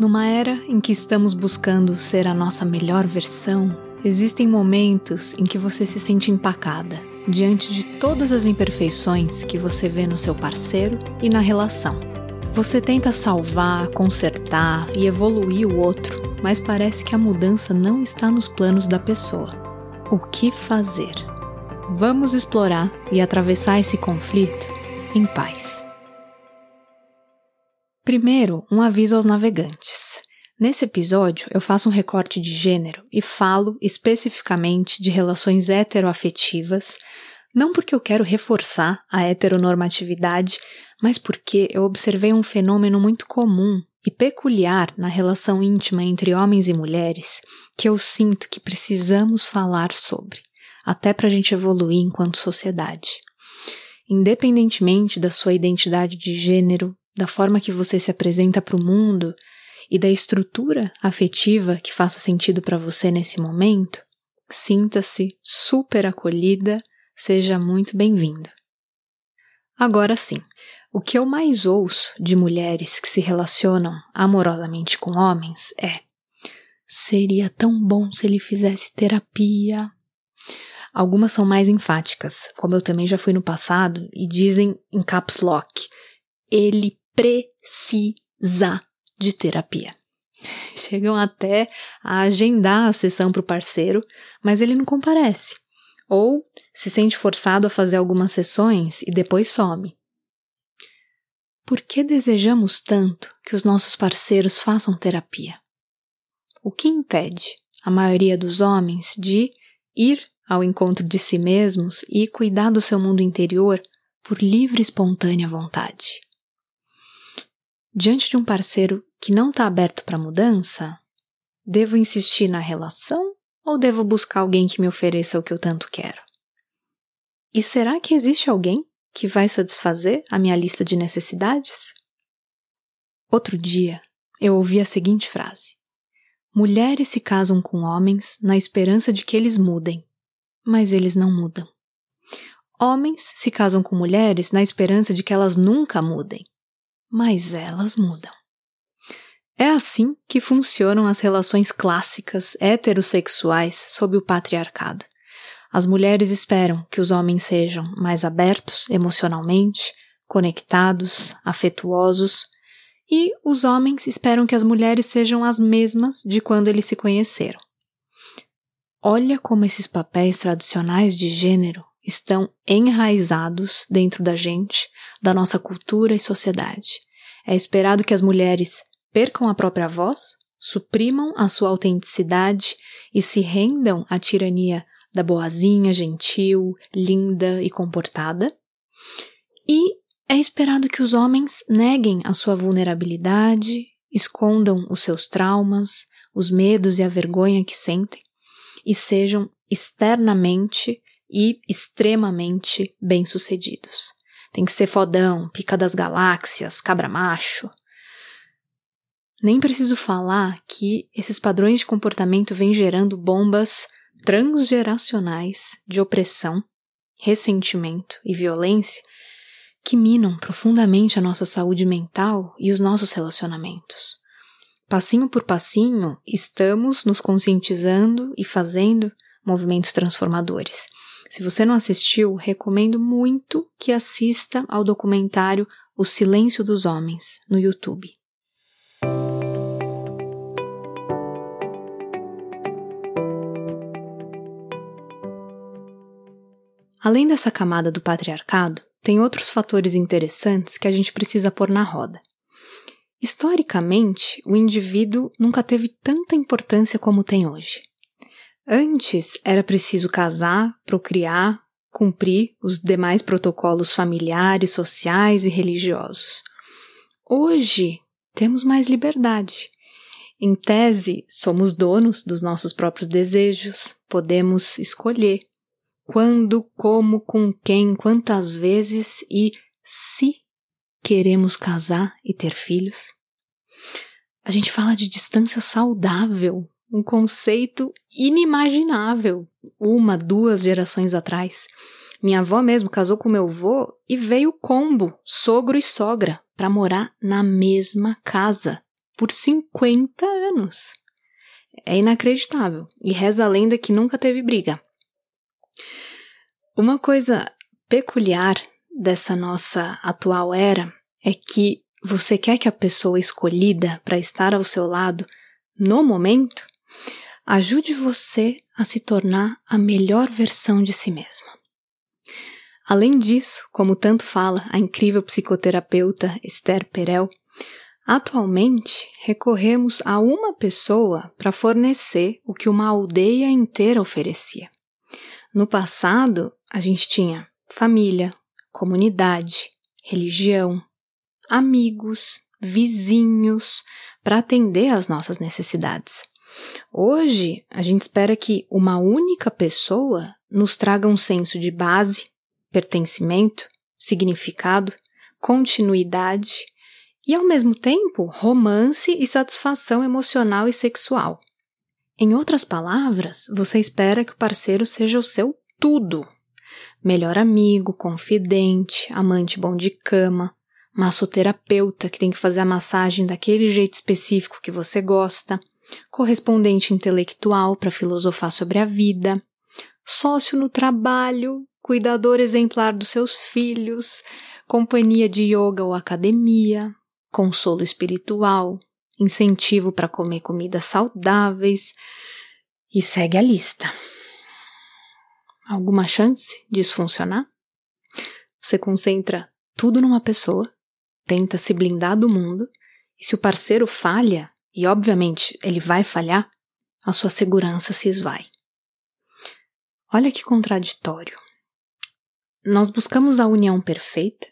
Numa era em que estamos buscando ser a nossa melhor versão, existem momentos em que você se sente empacada diante de todas as imperfeições que você vê no seu parceiro e na relação. Você tenta salvar, consertar e evoluir o outro, mas parece que a mudança não está nos planos da pessoa. O que fazer? Vamos explorar e atravessar esse conflito em paz. Primeiro, um aviso aos navegantes. Nesse episódio, eu faço um recorte de gênero e falo especificamente de relações heteroafetivas, não porque eu quero reforçar a heteronormatividade, mas porque eu observei um fenômeno muito comum e peculiar na relação íntima entre homens e mulheres que eu sinto que precisamos falar sobre, até para a gente evoluir enquanto sociedade. Independentemente da sua identidade de gênero, da forma que você se apresenta para o mundo e da estrutura afetiva que faça sentido para você nesse momento, sinta-se super acolhida, seja muito bem-vindo. Agora sim, o que eu mais ouço de mulheres que se relacionam amorosamente com homens é: seria tão bom se ele fizesse terapia. Algumas são mais enfáticas, como eu também já fui no passado, e dizem em caps lock: ele precisa de terapia. Chegam até a agendar a sessão para o parceiro, mas ele não comparece. Ou se sente forçado a fazer algumas sessões e depois some. Por que desejamos tanto que os nossos parceiros façam terapia? O que impede a maioria dos homens de ir ao encontro de si mesmos e cuidar do seu mundo interior por livre e espontânea vontade? Diante de um parceiro que não está aberto para mudança, devo insistir na relação ou devo buscar alguém que me ofereça o que eu tanto quero? E será que existe alguém que vai satisfazer a minha lista de necessidades? Outro dia, eu ouvi a seguinte frase: Mulheres se casam com homens na esperança de que eles mudem, mas eles não mudam. Homens se casam com mulheres na esperança de que elas nunca mudem, mas elas mudam. É assim que funcionam as relações clássicas heterossexuais sob o patriarcado. As mulheres esperam que os homens sejam mais abertos emocionalmente, conectados, afetuosos, e os homens esperam que as mulheres sejam as mesmas de quando eles se conheceram. Olha como esses papéis tradicionais de gênero estão enraizados dentro da gente, da nossa cultura e sociedade. É esperado que as mulheres percam a própria voz, suprimam a sua autenticidade e se rendam à tirania da boazinha, gentil, linda e comportada. E é esperado que os homens neguem a sua vulnerabilidade, escondam os seus traumas, os medos e a vergonha que sentem e sejam externamente e extremamente bem-sucedidos. Tem que ser fodão, pica das galáxias, cabra macho. Nem preciso falar que esses padrões de comportamento vêm gerando bombas transgeracionais de opressão, ressentimento e violência que minam profundamente a nossa saúde mental e os nossos relacionamentos. Passinho por passinho, estamos nos conscientizando e fazendo movimentos transformadores. Se você não assistiu, recomendo muito que assista ao documentário O Silêncio dos Homens no YouTube. Além dessa camada do patriarcado, tem outros fatores interessantes que a gente precisa pôr na roda. Historicamente, o indivíduo nunca teve tanta importância como tem hoje. Antes era preciso casar, procriar, cumprir os demais protocolos familiares, sociais e religiosos. Hoje temos mais liberdade. Em tese, somos donos dos nossos próprios desejos, podemos escolher quando, como, com quem, quantas vezes e se queremos casar e ter filhos. A gente fala de distância saudável um conceito inimaginável uma, duas gerações atrás. Minha avó mesmo casou com meu avô e veio combo, sogro e sogra, para morar na mesma casa. por 50 anos. É inacreditável. E reza a lenda que nunca teve briga. Uma coisa peculiar dessa nossa atual era é que você quer que a pessoa escolhida para estar ao seu lado no momento ajude você a se tornar a melhor versão de si mesma. Além disso, como tanto fala a incrível psicoterapeuta Esther Perel, atualmente recorremos a uma pessoa para fornecer o que uma aldeia inteira oferecia. No passado, a gente tinha família, comunidade, religião, amigos, vizinhos, para atender às nossas necessidades. Hoje, a gente espera que uma única pessoa nos traga um senso de base, pertencimento, significado, continuidade e, ao mesmo tempo, romance e satisfação emocional e sexual. Em outras palavras, você espera que o parceiro seja o seu tudo. Melhor amigo, confidente, amante bom de cama, massoterapeuta que tem que fazer a massagem daquele jeito específico que você gosta, correspondente intelectual para filosofar sobre a vida, sócio no trabalho, cuidador exemplar dos seus filhos, companhia de yoga ou academia, consolo espiritual, incentivo para comer comidas saudáveis e segue a lista. Alguma chance disso funcionar? Você concentra tudo numa pessoa, tenta se blindar do mundo, e se o parceiro falha, e obviamente ele vai falhar, a sua segurança se esvai. Olha que contraditório. Nós buscamos a união perfeita,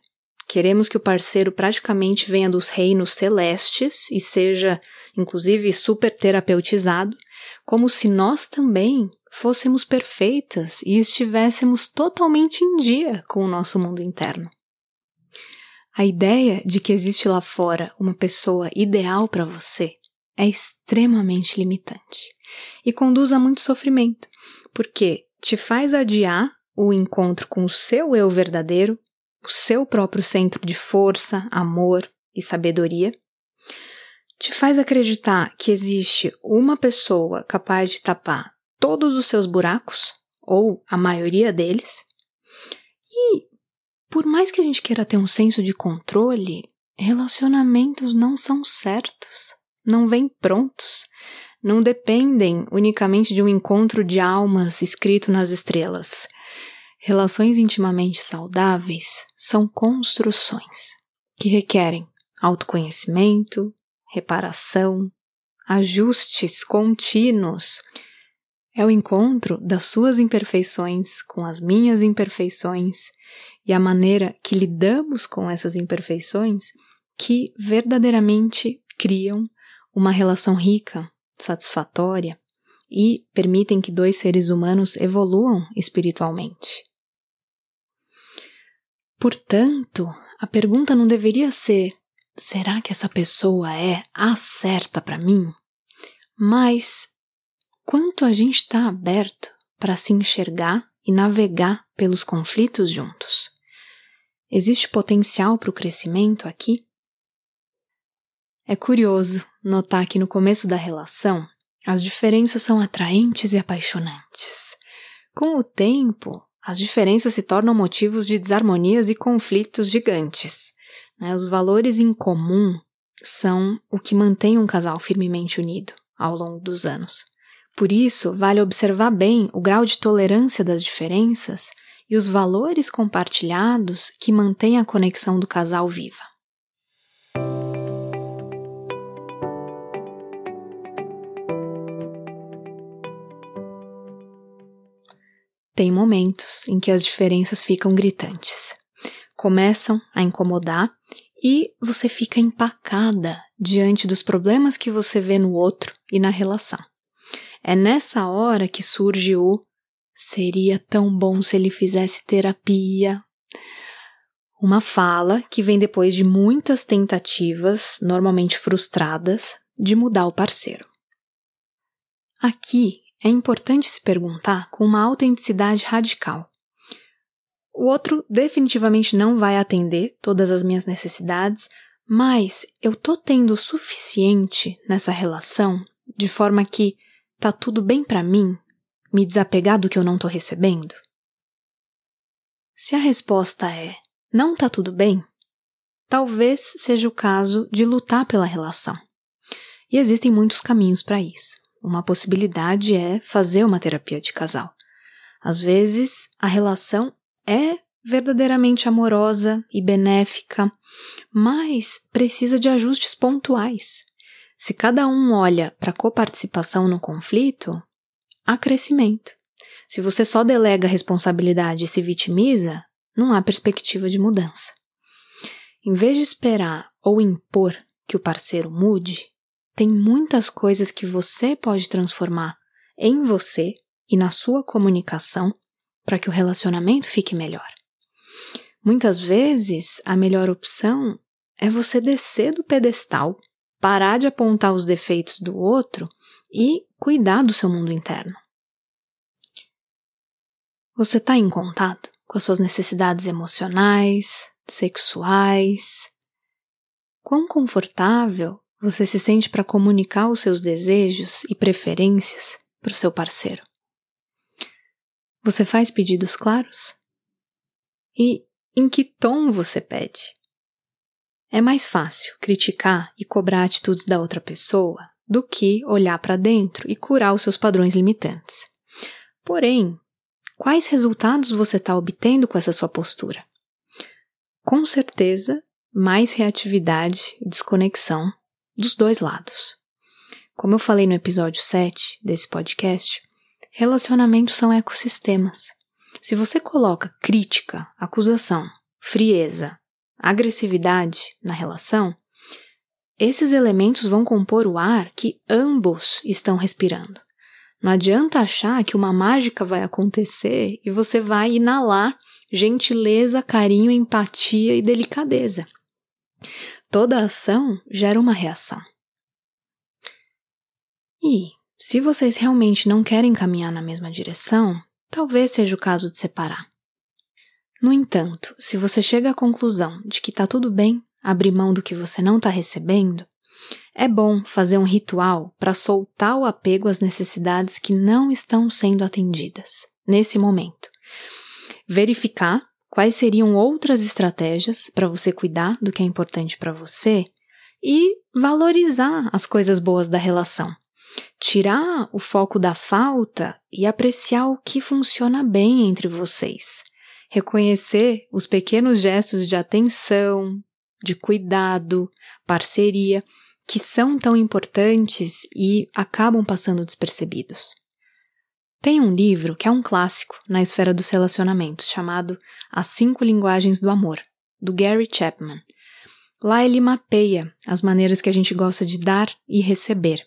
queremos que o parceiro praticamente venha dos reinos celestes e seja, inclusive, super terapeutizado, como se nós também fôssemos perfeitas e estivéssemos totalmente em dia com o nosso mundo interno. A ideia de que existe lá fora uma pessoa ideal para você é extremamente limitante e conduz a muito sofrimento, porque te faz adiar o encontro com o seu eu verdadeiro, o seu próprio centro de força, amor e sabedoria, te faz acreditar que existe uma pessoa capaz de tapar todos os seus buracos, ou a maioria deles, e por mais que a gente queira ter um senso de controle, relacionamentos não são certos não vêm prontos, não dependem unicamente de um encontro de almas escrito nas estrelas. Relações intimamente saudáveis são construções que requerem autoconhecimento, reparação, ajustes contínuos. É o encontro das suas imperfeições com as minhas imperfeições e a maneira que lidamos com essas imperfeições que verdadeiramente criam uma relação rica, satisfatória e permitem que dois seres humanos evoluam espiritualmente. Portanto, a pergunta não deveria ser: será que essa pessoa é a certa para mim? Mas quanto a gente está aberto para se enxergar e navegar pelos conflitos juntos? Existe potencial para o crescimento aqui? É curioso notar que no começo da relação as diferenças são atraentes e apaixonantes. Com o tempo, as diferenças se tornam motivos de desarmonias e conflitos gigantes. Né? Os valores em comum são o que mantém um casal firmemente unido ao longo dos anos. Por isso, vale observar bem o grau de tolerância das diferenças e os valores compartilhados que mantêm a conexão do casal viva. Tem momentos em que as diferenças ficam gritantes. Começam a incomodar e você fica empacada diante dos problemas que você vê no outro e na relação. É nessa hora que surge o seria tão bom se ele fizesse terapia. Uma fala que vem depois de muitas tentativas, normalmente frustradas, de mudar o parceiro. Aqui é importante se perguntar com uma autenticidade radical. O outro definitivamente não vai atender todas as minhas necessidades, Mas eu tô tendo o suficiente nessa relação de forma que tá tudo bem para mim me desapegar do que eu não tô recebendo? Se a resposta é não tá tudo bem, talvez seja o caso de lutar pela relação. E existem muitos caminhos para isso. Uma possibilidade é fazer uma terapia de casal. Às vezes, a relação é verdadeiramente amorosa e benéfica, mas precisa de ajustes pontuais. Se cada um olha para a coparticipação no conflito, há crescimento. Se você só delega a responsabilidade e se vitimiza, não há perspectiva de mudança. Em vez de esperar ou impor que o parceiro mude, tem muitas coisas que você pode transformar em você e na sua comunicação para que o relacionamento fique melhor. Muitas vezes, a melhor opção é você descer do pedestal, parar de apontar os defeitos do outro e cuidar do seu mundo interno. Você está em contato com as suas necessidades emocionais, sexuais? Quão confortável você se sente para comunicar os seus desejos e preferências para o seu parceiro? Você faz pedidos claros? E em que tom você pede? É mais fácil criticar e cobrar atitudes da outra pessoa do que olhar para dentro e curar os seus padrões limitantes. Porém, quais resultados você está obtendo com essa sua postura? Com certeza, mais reatividade e desconexão dos dois lados. Como eu falei no episódio 7 desse podcast, relacionamentos são ecossistemas. Se você coloca crítica, acusação, frieza, agressividade na relação, esses elementos vão compor o ar que ambos estão respirando. Não adianta achar que uma mágica vai acontecer e você vai inalar gentileza, carinho, empatia e delicadeza. Toda ação gera uma reação. E, se vocês realmente não querem caminhar na mesma direção, talvez seja o caso de separar. No entanto, se você chega à conclusão de que está tudo bem abrir mão do que você não está recebendo, é bom fazer um ritual para soltar o apego às necessidades que não estão sendo atendidas nesse momento. Verificar quais seriam outras estratégias para você cuidar do que é importante para você e valorizar as coisas boas da relação. Tirar o foco da falta e apreciar o que funciona bem entre vocês. Reconhecer os pequenos gestos de atenção, de cuidado, parceria, que são tão importantes e acabam passando despercebidos. Tem um livro que é um clássico na esfera dos relacionamentos, chamado As Cinco Linguagens do Amor, do Gary Chapman. Lá ele mapeia as maneiras que a gente gosta de dar e receber.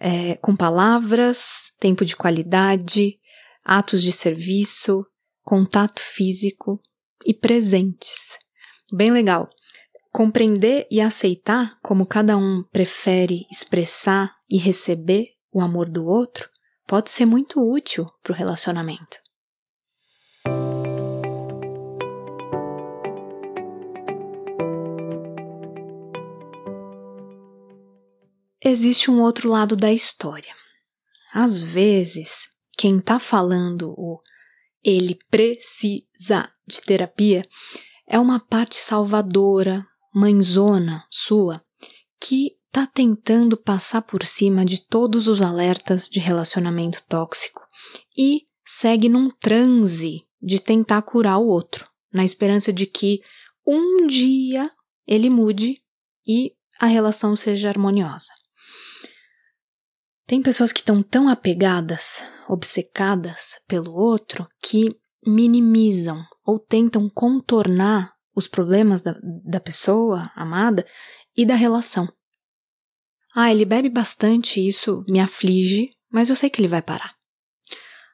É, com palavras, tempo de qualidade, atos de serviço, contato físico e presentes. Bem legal. Compreender e aceitar como cada um prefere expressar e receber o amor do outro pode ser muito útil para o relacionamento. Existe um outro lado da história. Às vezes, quem está falando o ele precisa de terapia é uma parte salvadora, mãezona sua, que está tentando passar por cima de todos os alertas de relacionamento tóxico e segue num transe de tentar curar o outro, na esperança de que um dia ele mude e a relação seja harmoniosa. Tem pessoas que estão tão apegadas, obcecadas pelo outro, que minimizam ou tentam contornar os problemas da, da pessoa amada e da relação. Ah, ele bebe bastante, isso me aflige, mas eu sei que ele vai parar.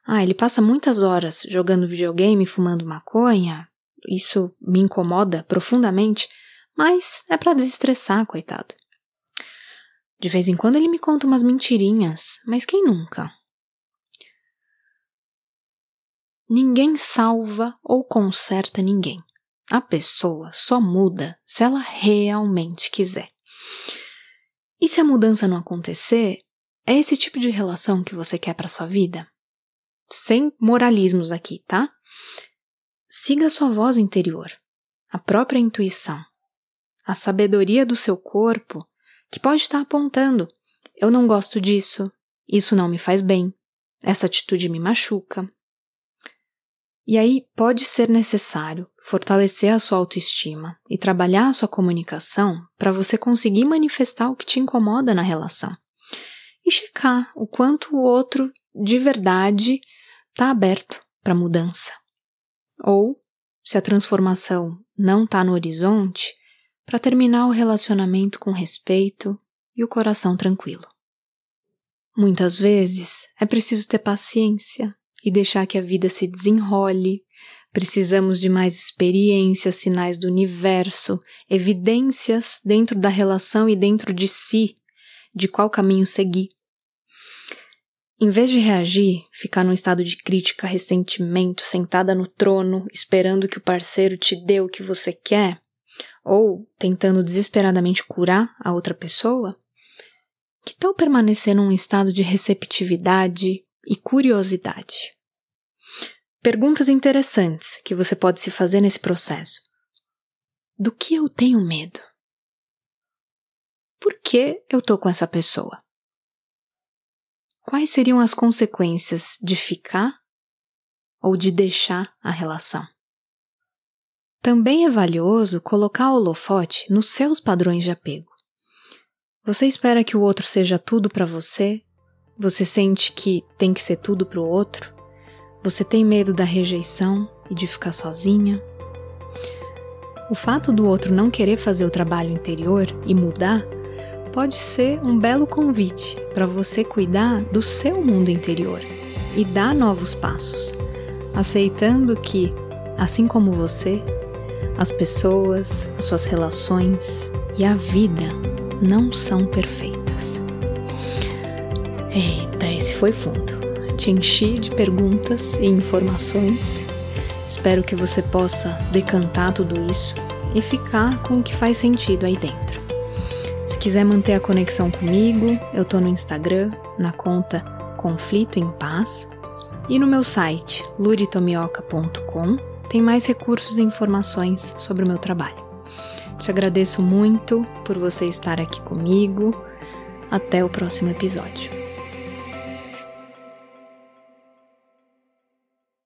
Ah, ele passa muitas horas jogando videogame fumando maconha, isso me incomoda profundamente, mas é para desestressar, coitado. De vez em quando ele me conta umas mentirinhas, mas quem nunca? Ninguém salva ou conserta ninguém. A pessoa só muda se ela realmente quiser. E se a mudança não acontecer, é esse tipo de relação que você quer para sua vida? Sem moralismos aqui, tá? Siga a sua voz interior, a própria intuição, a sabedoria do seu corpo que pode estar apontando: eu não gosto disso, isso não me faz bem, essa atitude me machuca, e aí pode ser necessário fortalecer a sua autoestima e trabalhar a sua comunicação para você conseguir manifestar o que te incomoda na relação. E checar o quanto o outro de verdade está aberto para mudança. Ou, se a transformação não está no horizonte, para terminar o relacionamento com respeito e o coração tranquilo. Muitas vezes é preciso ter paciência e deixar que a vida se desenrole. Precisamos de mais experiências, sinais do universo, evidências dentro da relação e dentro de si, de qual caminho seguir. Em vez de reagir, ficar num estado de crítica, ressentimento, sentada no trono, esperando que o parceiro te dê o que você quer, ou tentando desesperadamente curar a outra pessoa, que tal permanecer num estado de receptividade, e curiosidade. Perguntas interessantes que você pode se fazer nesse processo. Do que eu tenho medo? Por que eu tô com essa pessoa? Quais seriam as consequências de ficar ou de deixar a relação? Também é valioso colocar o holofote nos seus padrões de apego. Você espera que o outro seja tudo para você você sente que tem que ser tudo para o outro? Você tem medo da rejeição e de ficar sozinha? O fato do outro não querer fazer o trabalho interior e mudar pode ser um belo convite para você cuidar do seu mundo interior e dar novos passos, aceitando que, assim como você, as pessoas, as suas relações e a vida não são perfeitas. Eita, esse foi fundo. Te enchi de perguntas e informações. Espero que você possa decantar tudo isso e ficar com o que faz sentido aí dentro. Se quiser manter a conexão comigo, eu tô no Instagram, na conta Conflito em Paz, e no meu site luritomioca.com tem mais recursos e informações sobre o meu trabalho. Te agradeço muito por você estar aqui comigo. Até o próximo episódio.